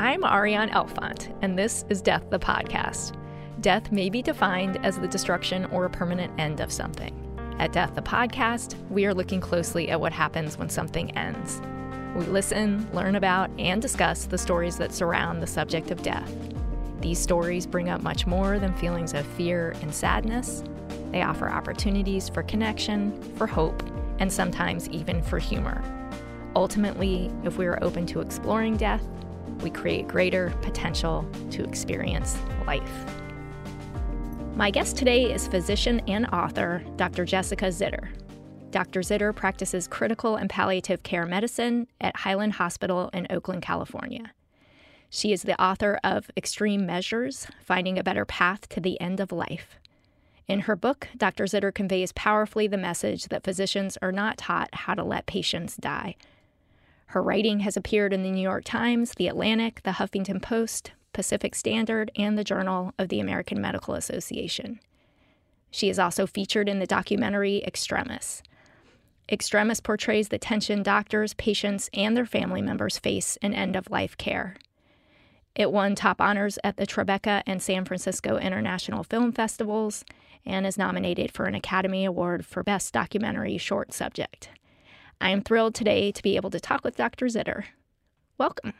I'm Ariane Elfont, and this is Death the Podcast. Death may be defined as the destruction or permanent end of something. At Death the Podcast, we are looking closely at what happens when something ends. We listen, learn about, and discuss the stories that surround the subject of death. These stories bring up much more than feelings of fear and sadness. They offer opportunities for connection, for hope, and sometimes even for humor. Ultimately, if we are open to exploring death, we create greater potential to experience life. My guest today is physician and author Dr. Jessica Zitter. Dr. Zitter practices critical and palliative care medicine at Highland Hospital in Oakland, California. She is the author of Extreme Measures Finding a Better Path to the End of Life. In her book, Dr. Zitter conveys powerfully the message that physicians are not taught how to let patients die. Her writing has appeared in the New York Times, The Atlantic, The Huffington Post, Pacific Standard, and the Journal of the American Medical Association. She is also featured in the documentary Extremis. Extremis portrays the tension doctors, patients, and their family members face in end of life care. It won top honors at the Tribeca and San Francisco International Film Festivals and is nominated for an Academy Award for Best Documentary Short Subject. I am thrilled today to be able to talk with Dr. Zitter. Welcome.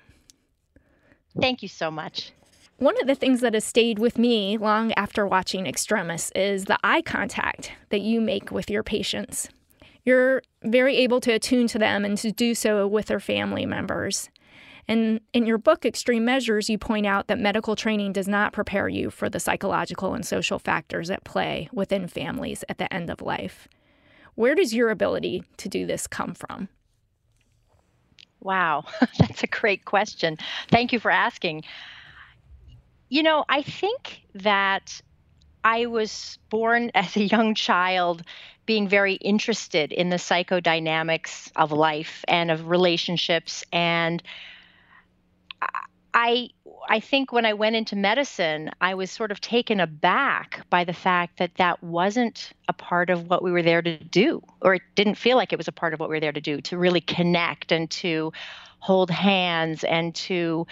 Thank you so much. One of the things that has stayed with me long after watching Extremis is the eye contact that you make with your patients. You're very able to attune to them and to do so with their family members. And in your book, Extreme Measures, you point out that medical training does not prepare you for the psychological and social factors at play within families at the end of life. Where does your ability to do this come from? Wow, that's a great question. Thank you for asking. You know, I think that I was born as a young child being very interested in the psychodynamics of life and of relationships and I I think when I went into medicine, I was sort of taken aback by the fact that that wasn't a part of what we were there to do, or it didn't feel like it was a part of what we were there to do, to really connect and to hold hands and to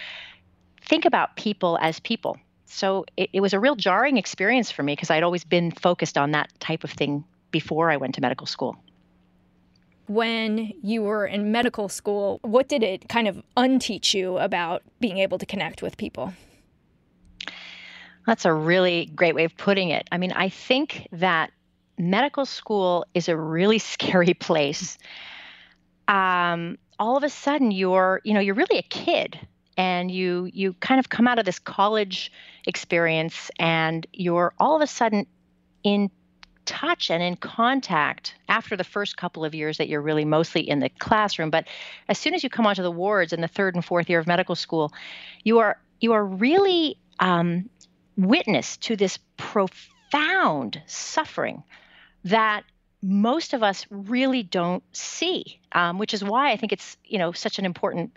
think about people as people. So it, it was a real jarring experience for me because I'd always been focused on that type of thing before I went to medical school when you were in medical school, what did it kind of unteach you about being able to connect with people? That's a really great way of putting it. I mean, I think that medical school is a really scary place. Um, all of a sudden, you're, you know, you're really a kid, and you you kind of come out of this college experience, and you're all of a sudden in touch and in contact after the first couple of years that you're really mostly in the classroom. But as soon as you come onto the wards in the third and fourth year of medical school you are you are really um, witness to this profound suffering that most of us really don't see um, which is why i think it's you know such an important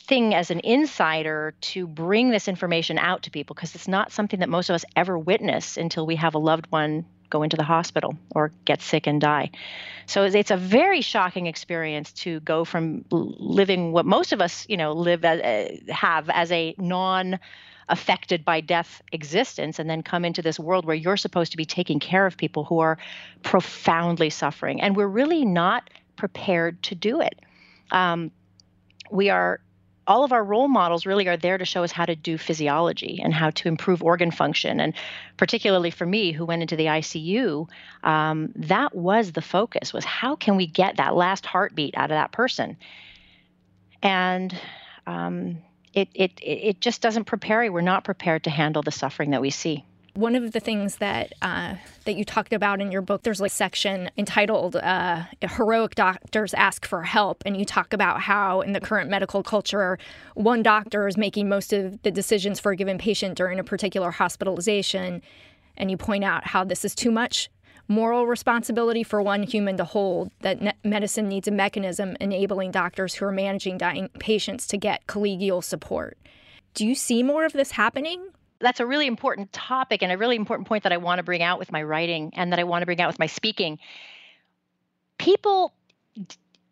thing as an insider to bring this information out to people because it's not something that most of us ever witness until we have a loved one go into the hospital or get sick and die. So it's a very shocking experience to go from living what most of us, you know, live as, uh, have as a non affected by death existence and then come into this world where you're supposed to be taking care of people who are profoundly suffering and we're really not prepared to do it. Um, we are all of our role models really are there to show us how to do physiology and how to improve organ function. And particularly for me, who went into the ICU, um, that was the focus: was how can we get that last heartbeat out of that person? And um, it, it it just doesn't prepare you. We're not prepared to handle the suffering that we see. One of the things that uh, that you talked about in your book, there's like a section entitled uh, "Heroic Doctors Ask for Help," and you talk about how in the current medical culture, one doctor is making most of the decisions for a given patient during a particular hospitalization, and you point out how this is too much moral responsibility for one human to hold. That medicine needs a mechanism enabling doctors who are managing dying patients to get collegial support. Do you see more of this happening? That's a really important topic and a really important point that I want to bring out with my writing and that I want to bring out with my speaking. People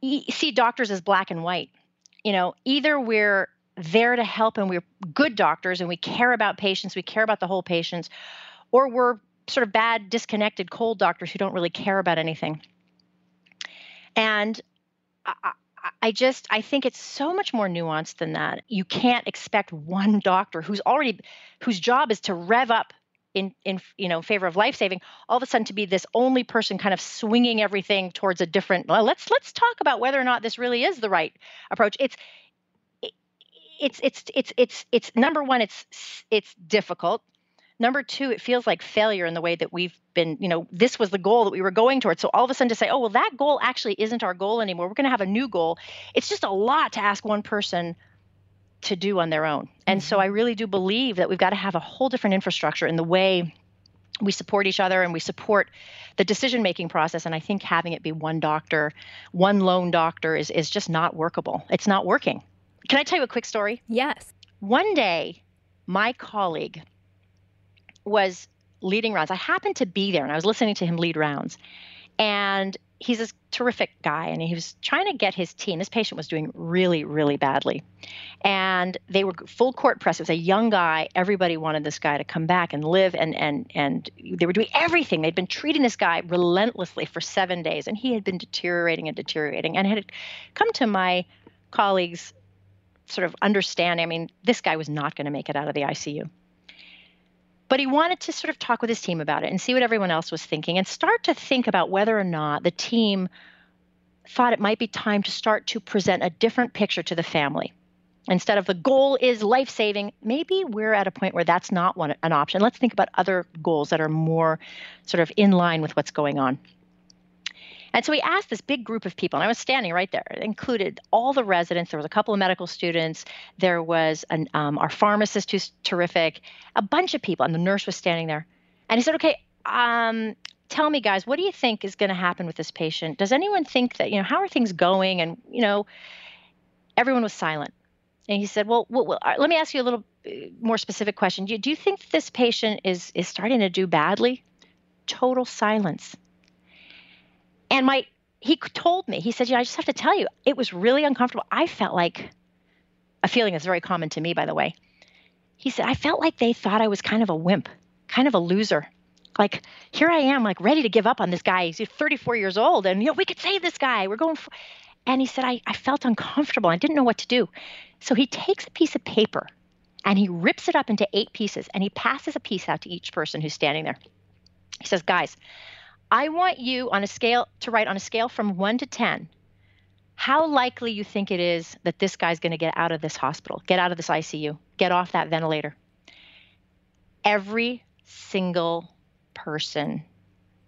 see doctors as black and white. You know, either we're there to help and we're good doctors and we care about patients, we care about the whole patients, or we're sort of bad, disconnected, cold doctors who don't really care about anything. And I, I just I think it's so much more nuanced than that. You can't expect one doctor who's already whose job is to rev up in in you know favor of life saving all of a sudden to be this only person kind of swinging everything towards a different well, let's let's talk about whether or not this really is the right approach it's it's it's it's it's it's number one it's it's difficult number two it feels like failure in the way that we've been you know this was the goal that we were going towards. So all of a sudden to say oh well that goal actually isn't our goal anymore. We're going to have a new goal. It's just a lot to ask one person to do on their own. And so i mm-hmm. really do believe that we've got to have a whole different infrastructure in the way we support each other and we support the decision making process. And i think having it be one doctor one lone doctor is, is just not workable. It's not working. Can I tell you a quick story? Yes. One day, my colleague was leading rounds. I happened to be there and I was listening to him lead rounds. And he's a terrific guy and he was trying to get his team. This patient was doing really, really badly. And they were full court press. It was a young guy. Everybody wanted this guy to come back and live and and and they were doing everything. They'd been treating this guy relentlessly for seven days and he had been deteriorating and deteriorating and had come to my colleagues sort of understanding. I mean, this guy was not going to make it out of the ICU. But he wanted to sort of talk with his team about it and see what everyone else was thinking and start to think about whether or not the team thought it might be time to start to present a different picture to the family. Instead of the goal is life saving, maybe we're at a point where that's not one, an option. Let's think about other goals that are more sort of in line with what's going on. And so we asked this big group of people, and I was standing right there. It included all the residents. There was a couple of medical students. There was an, um, our pharmacist who's terrific, a bunch of people, and the nurse was standing there. And he said, "Okay, um, tell me, guys, what do you think is going to happen with this patient? Does anyone think that you know how are things going?" And you know, everyone was silent. And he said, "Well, well, well let me ask you a little uh, more specific question. Do you, do you think this patient is is starting to do badly?" Total silence. And my he told me, he said, "Yeah, I just have to tell you, it was really uncomfortable. I felt like a feeling that's very common to me, by the way. He said, I felt like they thought I was kind of a wimp, kind of a loser. Like here I am, like ready to give up on this guy. He's 34 years old, and you know we could save this guy. We're going." For... And he said, I, I felt uncomfortable. I didn't know what to do. So he takes a piece of paper and he rips it up into eight pieces and he passes a piece out to each person who's standing there. He says, Guys, I want you on a scale to write on a scale from 1 to 10 how likely you think it is that this guy's going to get out of this hospital, get out of this ICU, get off that ventilator. Every single person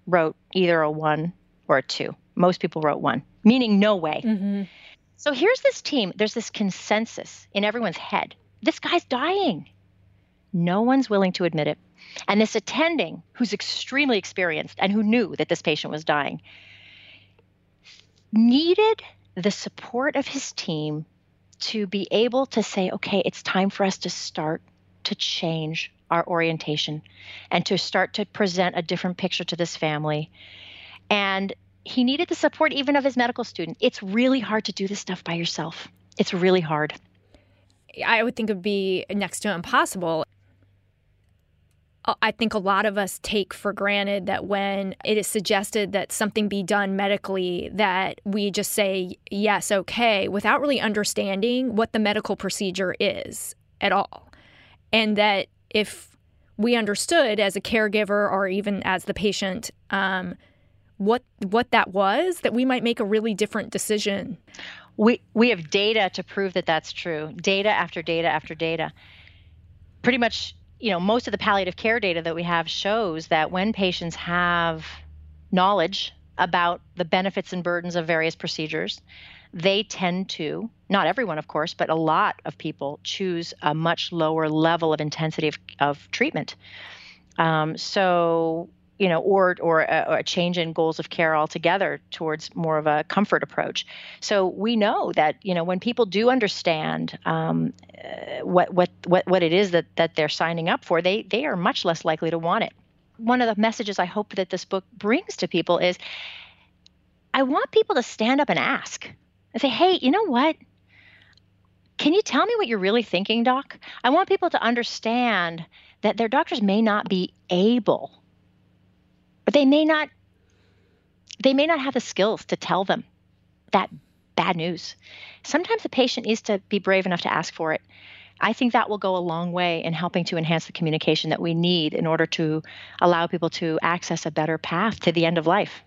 wrote either a 1 or a 2. Most people wrote 1, meaning no way. Mm-hmm. So here's this team, there's this consensus in everyone's head. This guy's dying. No one's willing to admit it. And this attending, who's extremely experienced and who knew that this patient was dying, needed the support of his team to be able to say, okay, it's time for us to start to change our orientation and to start to present a different picture to this family. And he needed the support even of his medical student. It's really hard to do this stuff by yourself. It's really hard. I would think it would be next to impossible. I think a lot of us take for granted that when it is suggested that something be done medically, that we just say, yes, okay, without really understanding what the medical procedure is at all. And that if we understood as a caregiver or even as the patient, um, what what that was, that we might make a really different decision. We we have data to prove that that's true. Data after data after data. Pretty much you know, most of the palliative care data that we have shows that when patients have knowledge about the benefits and burdens of various procedures, they tend to, not everyone, of course, but a lot of people choose a much lower level of intensity of, of treatment. Um, so, you know, or or a, or a, change in goals of care altogether towards more of a comfort approach. So we know that you know when people do understand um, uh, what what what what it is that that they're signing up for, they they are much less likely to want it. One of the messages I hope that this book brings to people is, I want people to stand up and ask and say, hey, you know what? can you tell me what you're really thinking, doc? I want people to understand that their doctors may not be able, but they may not they may not have the skills to tell them that bad news. Sometimes the patient needs to be brave enough to ask for it. I think that will go a long way in helping to enhance the communication that we need in order to allow people to access a better path to the end of life.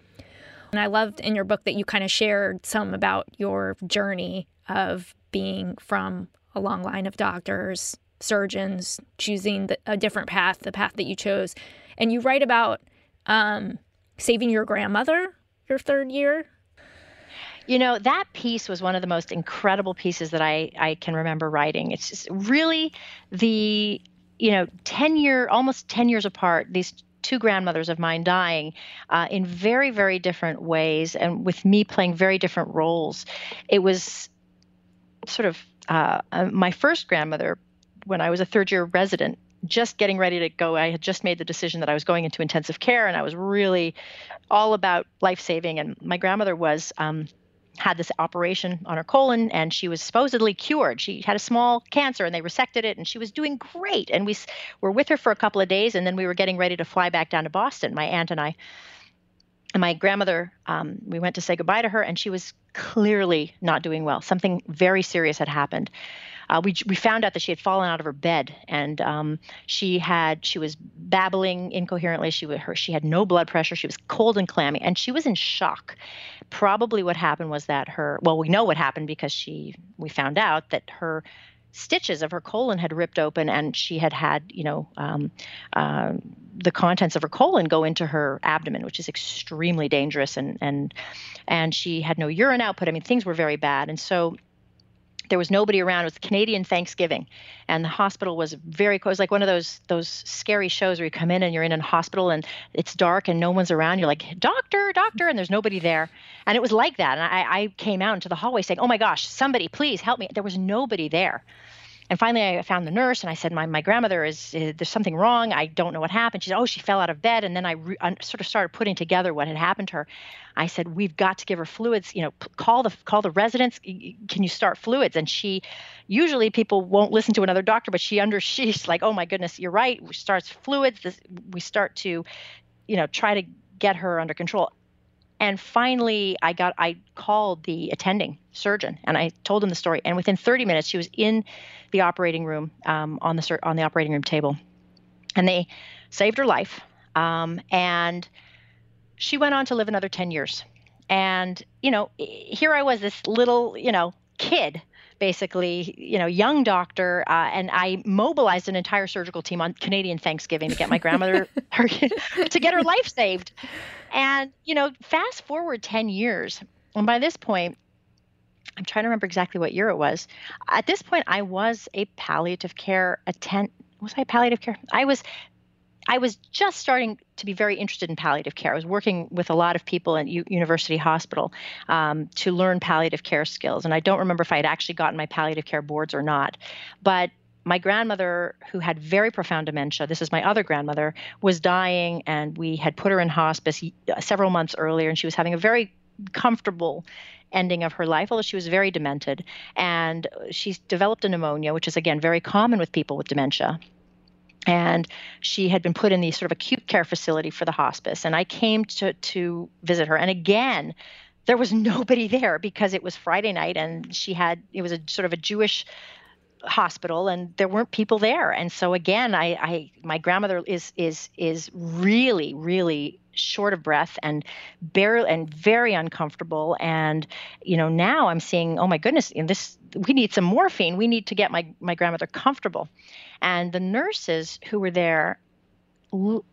And I loved in your book that you kind of shared some about your journey of being from a long line of doctors, surgeons, choosing the, a different path, the path that you chose. And you write about um, saving your grandmother your third year you know, that piece was one of the most incredible pieces that I, I can remember writing. It's just really the, you know, 10 year, almost 10 years apart, these two grandmothers of mine dying uh, in very, very different ways and with me playing very different roles. It was sort of uh, uh my first grandmother when I was a third year resident just getting ready to go. I had just made the decision that I was going into intensive care, and I was really all about life saving. And my grandmother was um, had this operation on her colon and she was supposedly cured. She had a small cancer and they resected it and she was doing great. And we were with her for a couple of days and then we were getting ready to fly back down to Boston, my aunt and I. And my grandmother, um, we went to say goodbye to her and she was clearly not doing well. Something very serious had happened uh, we we found out that she had fallen out of her bed and um, she had she was babbling incoherently. She her she had no blood pressure. She was cold and clammy, and she was in shock. Probably what happened was that her well we know what happened because she we found out that her stitches of her colon had ripped open and she had had you know um, uh, the contents of her colon go into her abdomen which is extremely dangerous and and and she had no urine output i mean things were very bad and so there was nobody around. It was Canadian Thanksgiving, and the hospital was very. It was like one of those those scary shows where you come in and you're in a hospital and it's dark and no one's around. You're like, doctor, doctor, and there's nobody there. And it was like that. And I, I came out into the hallway saying, "Oh my gosh, somebody, please help me!" There was nobody there. And finally, I found the nurse and I said, "My my grandmother is, is there's something wrong. I don't know what happened." She said, "Oh, she fell out of bed." And then I, re- sort of started putting together what had happened to her. I said, "We've got to give her fluids. You know, p- call the call the residents. Can you start fluids?" And she, usually people won't listen to another doctor, but she under she's like, "Oh my goodness, you're right." We starts fluids. This, we start to, you know, try to get her under control. And finally, I got I called the attending surgeon and I told him the story. And within 30 minutes, she was in the operating room um, on the on the operating room table, and they saved her life. Um, and she went on to live another 10 years. And you know, here I was, this little you know kid basically, you know, young doctor, uh, and I mobilized an entire surgical team on Canadian Thanksgiving to get my grandmother her, to get her life saved. And you know, fast forward ten years, and by this point, I'm trying to remember exactly what year it was. At this point, I was a palliative care attend. Was I palliative care? I was I was just starting to be very interested in palliative care. I was working with a lot of people at U- University Hospital um, to learn palliative care skills, and I don't remember if I had actually gotten my palliative care boards or not. But my grandmother, who had very profound dementia, this is my other grandmother, was dying, and we had put her in hospice uh, several months earlier, and she was having a very comfortable ending of her life, although she was very demented. And she's developed a pneumonia, which is, again, very common with people with dementia and she had been put in the sort of acute care facility for the hospice. And i came to to visit her. And again there was nobody there because it was friday night and she had it was a sort of a jewish hospital and there weren't people there. And so again i i my grandmother is is is really really short of breath and barely and very uncomfortable. And you know now i'm seeing oh my goodness in this we need some morphine. We need to get my my grandmother comfortable. And the nurses who were there l-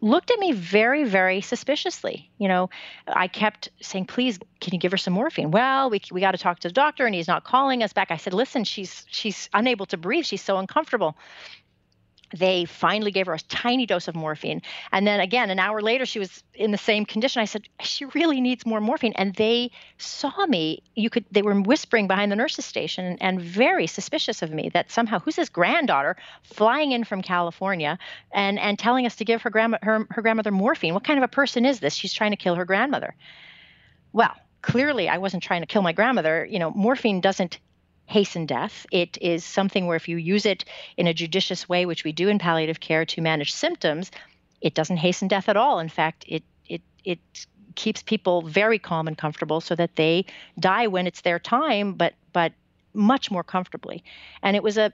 looked at me very very suspiciously. You know i kept saying please can you give her some morphine? Well we, we got to talk to the doctor and he's not calling us back. I said listen she's she's unable to breathe. She's so uncomfortable they finally gave her a tiny dose of morphine. And then again, an hour later, she was in the same condition. I said, she really needs more morphine. And they saw me. You could, they were whispering behind the nurse's station and very suspicious of me that somehow, who's this granddaughter flying in from California and, and telling us to give her, grandma, her, her grandmother morphine? What kind of a person is this? She's trying to kill her grandmother. Well, clearly I wasn't trying to kill my grandmother. You know, morphine doesn't hasten death. It is something where if you use it in a judicious way, which we do in palliative care to manage symptoms, it doesn't hasten death at all. In fact, it it it keeps people very calm and comfortable so that they die when it's their time, but but much more comfortably. And it was a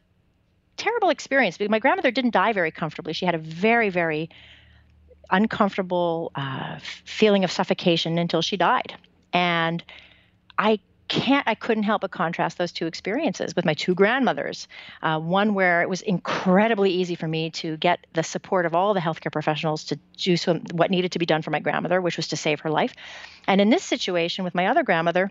terrible experience because my grandmother didn't die very comfortably. She had a very very uncomfortable uh, feeling of suffocation until she died. And I can't I couldn't help but contrast those two experiences with my two grandmothers. Uh, one where it was incredibly easy for me to get the support of all the healthcare professionals to do some, what needed to be done for my grandmother, which was to save her life. And in this situation with my other grandmother,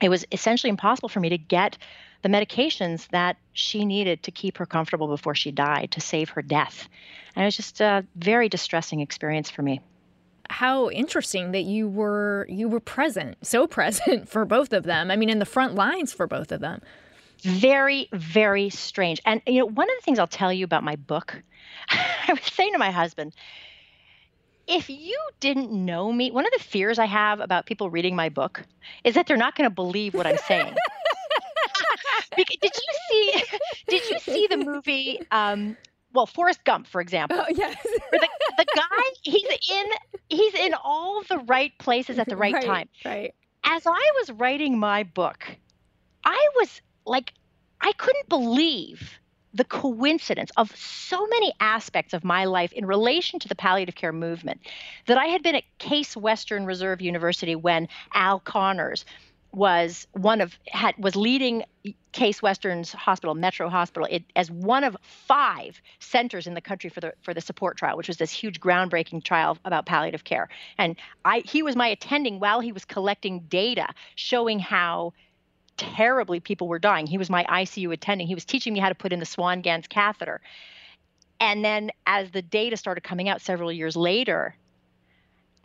it was essentially impossible for me to get the medications that she needed to keep her comfortable before she died to save her death. And it was just a very distressing experience for me how interesting that you were you were present, so present for both of them. I mean, in the front lines for both of them. Very, very strange. And you know, one of the things I'll tell you about my book, I was saying to my husband, if you didn't know me, one of the fears I have about people reading my book is that they're not going to believe what I'm saying. did you see? Did you see the movie um, well, Forrest Gump, for example. Oh, yes. the, the guy, he's in he's in all the right places at the right, right time. Right. As I was writing my book, I was like, I couldn't believe the coincidence of so many aspects of my life in relation to the palliative care movement that I had been at Case Western Reserve University when Al Connors was one of had was leading Case Western's hospital, Metro Hospital, it, as one of five centers in the country for the for the support trial, which was this huge groundbreaking trial about palliative care. And I he was my attending while he was collecting data showing how terribly people were dying. He was my ICU attending. He was teaching me how to put in the Swan-Ganz catheter. And then as the data started coming out several years later,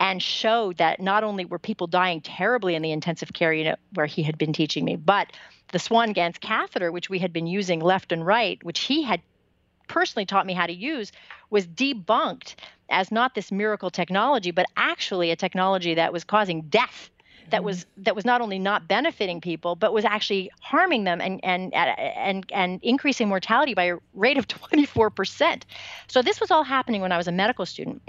and showed that not only were people dying terribly in the intensive care unit where he had been teaching me, but the Swan-Ganz catheter, which we had been using left and right, which he had personally taught me how to use, was debunked as not this miracle technology, but actually a technology that was causing death. That mm-hmm. was that was not only not benefiting people, but was actually harming them and and and and increasing mortality by a rate of 24%. So this was all happening when I was a medical student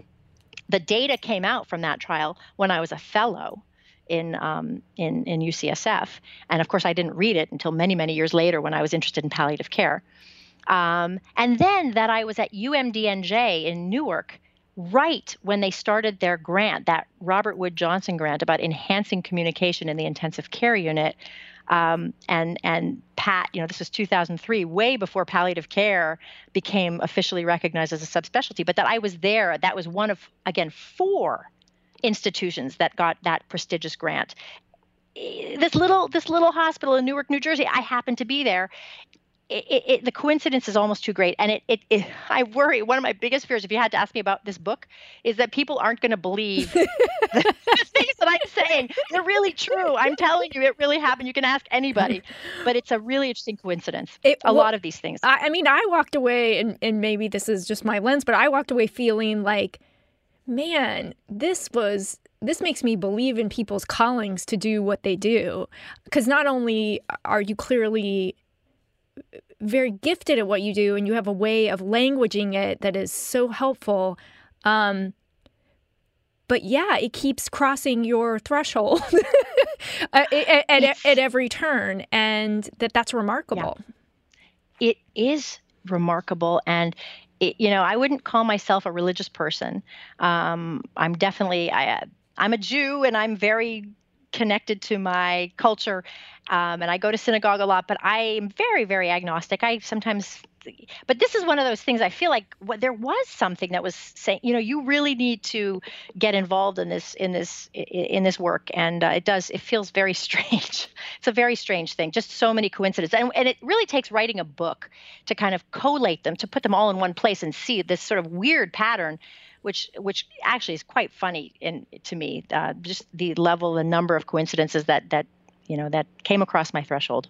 the data came out from that trial when I was a fellow in um, in in UCSF, and of course I didn't read it until many many years later when I was interested in palliative care, um, and then that I was at UMDNJ in Newark. Right when they started their grant, that Robert Wood Johnson grant about enhancing communication in the intensive care unit, um, and and Pat, you know, this was 2003, way before palliative care became officially recognized as a subspecialty. But that I was there, that was one of again four institutions that got that prestigious grant. This little this little hospital in Newark, New Jersey, I happened to be there, it, it, the coincidence is almost too great. And it, it, it, i worry one of my biggest fears if you had to ask me about this book is that people aren't going to believe the, the things that i'm saying. They're really true. I'm telling you it really happened. You can ask anybody. But it's a really interesting coincidence a well, lot of these things. I, I mean i walked away and, and maybe this is just my lens but i walked away feeling like man this was this makes me believe in people's callings to do what they do. Because not only are you clearly very gifted at what you do and you have a way of languaging it that is so helpful. Um, but yeah, it keeps crossing your threshold at, at, at, at, every turn, and that that's remarkable. Yeah. It is remarkable, and it, you know, I wouldn't call myself a religious person. Um, I'm definitely I, I'm a Jew, and I'm very connected to my culture um, and I go to synagogue a lot, but I am very, very agnostic. I sometimes, but this is one of those things. I feel like what, there was something that was saying, you know, you really need to get involved in this, in this, in this work, and uh, it does. It feels very strange. it's a very strange thing. Just so many coincidences, and, and it really takes writing a book to kind of collate them, to put them all in one place and see this sort of weird pattern which which actually is quite funny in to me. Uh, just the level, the number of coincidences that that you know that came across my threshold.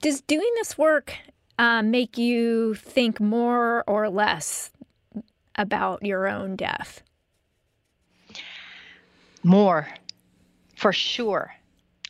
Does doing this work uh, make you think more or less about your own death? More, for sure.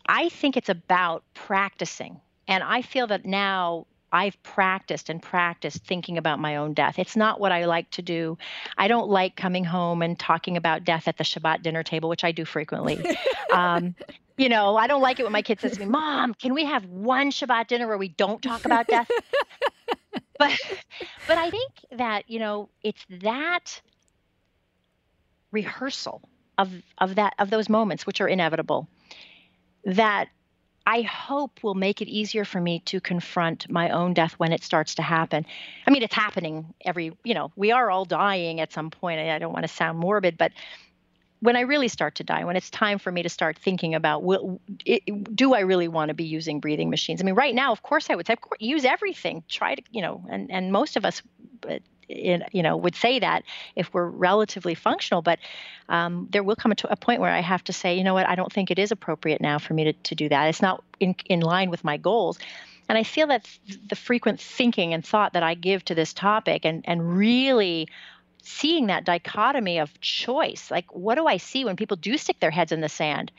I think it's about practicing And I feel that now I've practiced and practiced thinking about my own death. It's not what I like to do. I don't like coming home and talking about death at the Shabbat dinner table, which I do frequently. um, you know, I don't like it when my kid says to me, "Mom, can we have one Shabbat dinner where we don't talk about death?" but but I think that, you know, it's that rehearsal of of that of those moments which are inevitable that I hope will make it easier for me to confront my own death when it starts to happen. I mean, it's happening every, you know, we are all dying at some point. I don't want to sound morbid, but when I really start to die, when it's time for me to start thinking about, will, it, do I really want to be using breathing machines? I mean, right now, of course, I would say, use everything. Try to, you know, and and most of us, in, you know, would say that if we're relatively functional. But um, there will come a point where I have to say, you know what, I don't think it is appropriate now for me to, to do that. It's not in, in line with my goals. And I feel that the frequent thinking and thought that I give to this topic and, and really seeing that dichotomy of choice. Like, what do I see when people do stick their heads in the sand?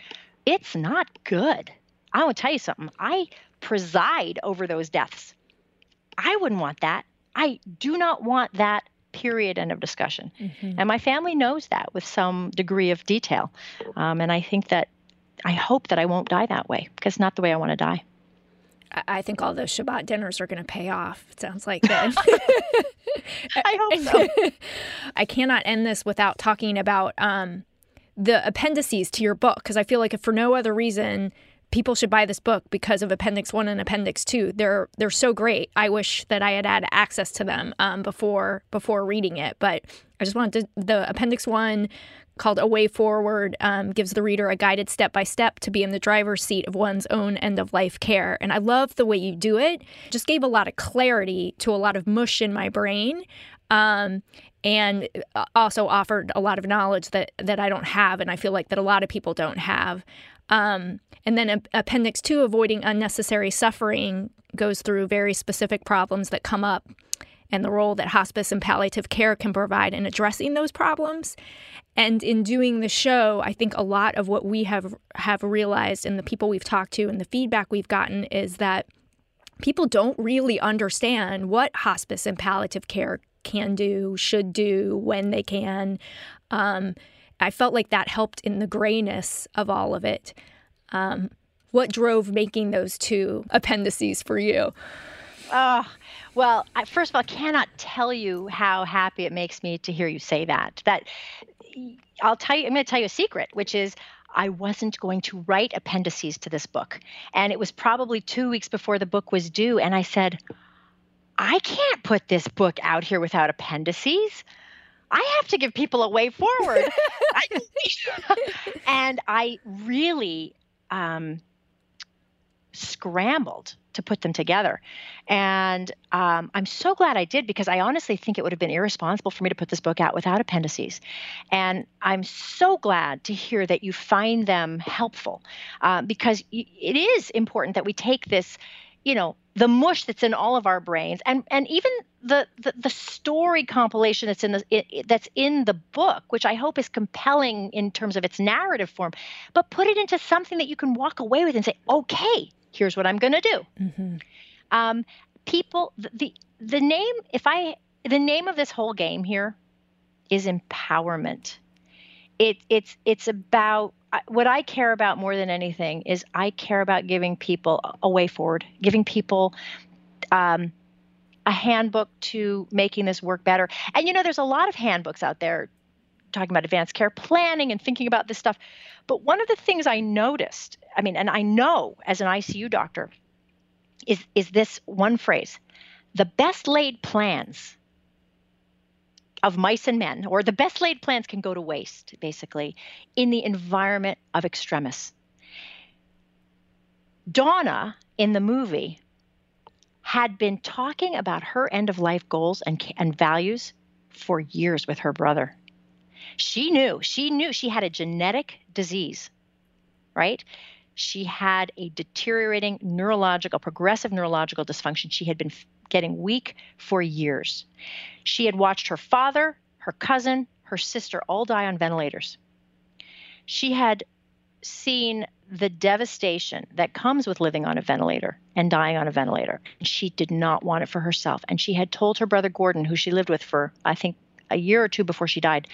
It's not good. I want to tell you something. I preside over those deaths. I wouldn't want that. I do not want that period end of discussion. Mm-hmm. And my family knows that with some degree of detail. Um, and I think that I hope that I won't die that way because it's not the way I want to die. I think all those Shabbat dinners are going to pay off. It sounds like that. I hope so. I cannot end this without talking about um, the appendices to your book because I feel like if for no other reason, people should buy this book because of Appendix One and Appendix Two. They're they're so great. I wish that I had had access to them um, before before reading it, but I just wanted to, the Appendix One called A Way Forward um, gives the reader a guided step by step to be in the driver's seat of one's own end of life care. And I love the way you do it. Just gave a lot of clarity to a lot of mush in my brain. Um, and uh, also offered a lot of knowledge that that I don't have, and I feel like that a lot of people don't have. Um, and then Appendix 2, Avoiding Unnecessary Suffering, goes through very specific problems that come up and the role that hospice and palliative care can provide in addressing those problems. And in doing the show, I think a lot of what we have have realized and the people we've talked to and the feedback we've gotten is that people don't really understand what hospice and palliative care can do, should do, when they can. Um, I felt like that helped in the grayness of all of it. Um, what drove making those two appendices for you? Oh, well, I, first of all, I cannot tell you how happy it makes me to hear you say that. That I'll tell you, I'm going to tell you a secret, which is I wasn't going to write appendices to this book. And it was probably two weeks before the book was due. And I said, I can't put this book out here without appendices. I have to give people a way forward. and I really um, scrambled to put them together. And um, I'm so glad I did because I honestly think it would have been irresponsible for me to put this book out without appendices. And I'm so glad to hear that you find them helpful uh, because it is important that we take this you know the mush that's in all of our brains and and even the the, the story compilation that's in the it, that's in the book which i hope is compelling in terms of its narrative form but put it into something that you can walk away with and say okay here's what i'm going to do mm-hmm. um, people the, the the name if i the name of this whole game here is empowerment it it's it's about what I care about more than anything is I care about giving people a way forward, giving people um, a handbook to making this work better. And you know, there's a lot of handbooks out there talking about advanced care planning and thinking about this stuff. But one of the things I noticed, I mean, and I know as an ICU doctor, is is this one phrase: the best laid plans of mice and men, or the best laid plans can go to waste, basically, in the environment of extremis. Donna in the movie had been talking about her end of life goals and, and values for years with her brother. She knew, she knew she had a genetic disease, right? She had a deteriorating neurological, progressive neurological dysfunction. She had been getting weak for years. She had watched her father, her cousin, her sister all die on ventilators. She had seen the devastation that comes with living on a ventilator and dying on a ventilator. She did not want it for herself. And she had told her brother Gordon, who she lived with for, I think, a year or two before she died,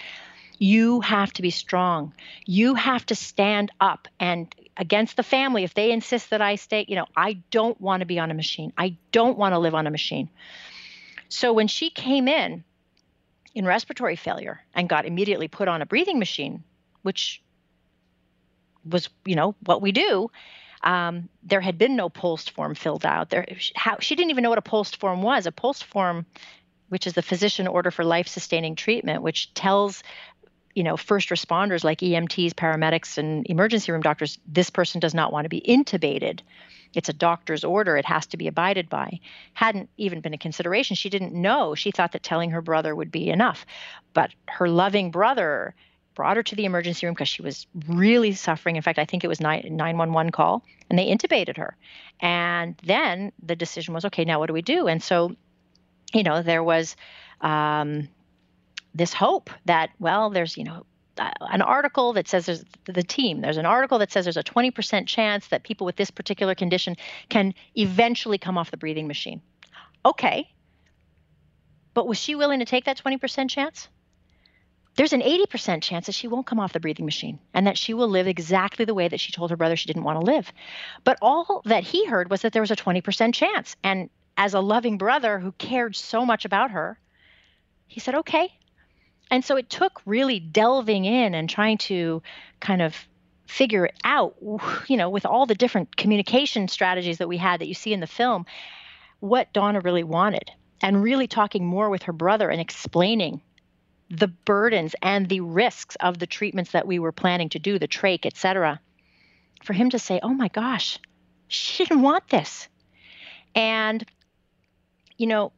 you have to be strong. You have to stand up and against the family if they insist that I stay, you know, I don't want to be on a machine. I don't want to live on a machine. So when she came in in respiratory failure and got immediately put on a breathing machine, which was you know what we do um, there had been no POLST form filled out there how she didn't even know what a POLST form was a POLST form which is the physician order for life sustaining treatment which tells you know first responders like EMTs paramedics and emergency room doctors this person does not want to be intubated it's a doctor's order it has to be abided by hadn't even been a consideration she didn't know she thought that telling her brother would be enough but her loving brother brought her to the emergency room because she was really suffering. In fact, I think it was 911 call, and they intubated her. And then the decision was, okay, now what do we do? And so, you know, there was um, this hope that, well, there's, you know, an article that says there's the team there's an article that says there's a 20% chance that people with this particular condition can eventually come off the breathing machine okay but was she willing to take that 20% chance there's an 80% chance that she won't come off the breathing machine and that she will live exactly the way that she told her brother she didn't want to live. But all that he heard was that there was a 20% chance. And as a loving brother who cared so much about her, he said, okay. And so it took really delving in and trying to kind of figure it out, you know, with all the different communication strategies that we had that you see in the film, what Donna really wanted. And really talking more with her brother and explaining the burdens and the risks of the treatments that we were planning to do, the trach, et cetera, for him to say, oh my gosh, she didn't want this. And, you know,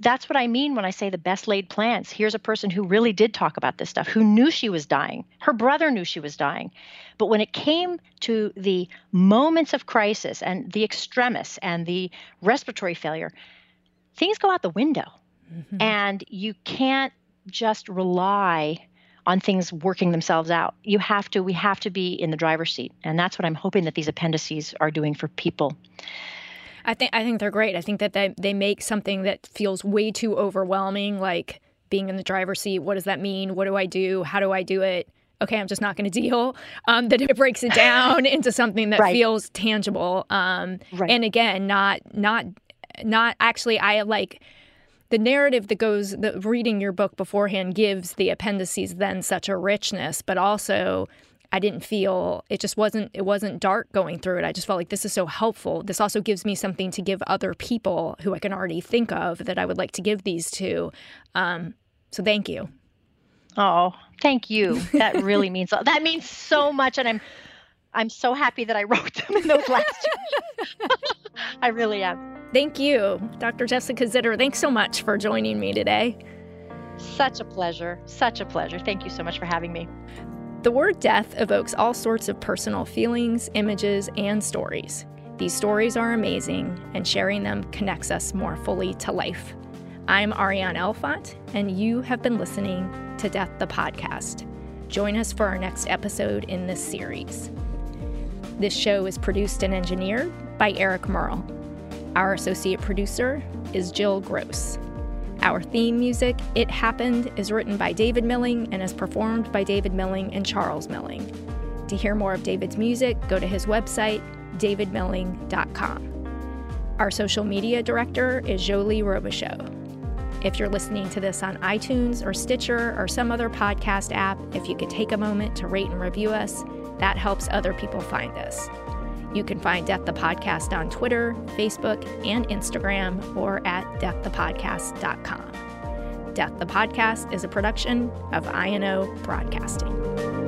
that's what I mean when I say the best laid plans. Here's a person who really did talk about this stuff, who knew she was dying. Her brother knew she was dying. But when it came to the moments of crisis and the extremis and the respiratory failure, things go out the window. Mm-hmm. And you can't just rely on things working themselves out. You have to, we have to be in the driver's seat. And that's what I'm hoping that these appendices are doing for people. I think I think they're great. I think that they, they make something that feels way too overwhelming, like being in the driver's seat. What does that mean? What do I do? How do I do it? Okay, I'm just not going to deal. Um, that it breaks it down into something that right. feels tangible. Um, right. And again, not not not actually. I like the narrative that goes the reading your book beforehand gives the appendices then such a richness but also I didn't feel it just wasn't it wasn't dark going through it. I just felt like this is so helpful. This also gives me something to give other people who I can already think of that I would like to give these to. Um, so thank you. Oh, thank you. That really means that means so much, and I'm I'm so happy that I wrote them in those last two. I really am. Thank you, Dr. Jessica Zitter. Thanks so much for joining me today. Such a pleasure. Such a pleasure. Thank you so much for having me. The word death evokes all sorts of personal feelings, images, and stories. These stories are amazing, and sharing them connects us more fully to life. I'm Ariane Elfont, and you have been listening to Death the Podcast. Join us for our next episode in this series. This show is produced and engineered by Eric Merle. Our associate producer is Jill Gross. Our theme music, It Happened, is written by David Milling and is performed by David Milling and Charles Milling. To hear more of David's music, go to his website, davidmilling.com. Our social media director is Jolie Robichaux. If you're listening to this on iTunes or Stitcher or some other podcast app, if you could take a moment to rate and review us, that helps other people find us. You can find Death the Podcast on Twitter, Facebook, and Instagram, or at deaththepodcast.com. Death the Podcast is a production of INO Broadcasting.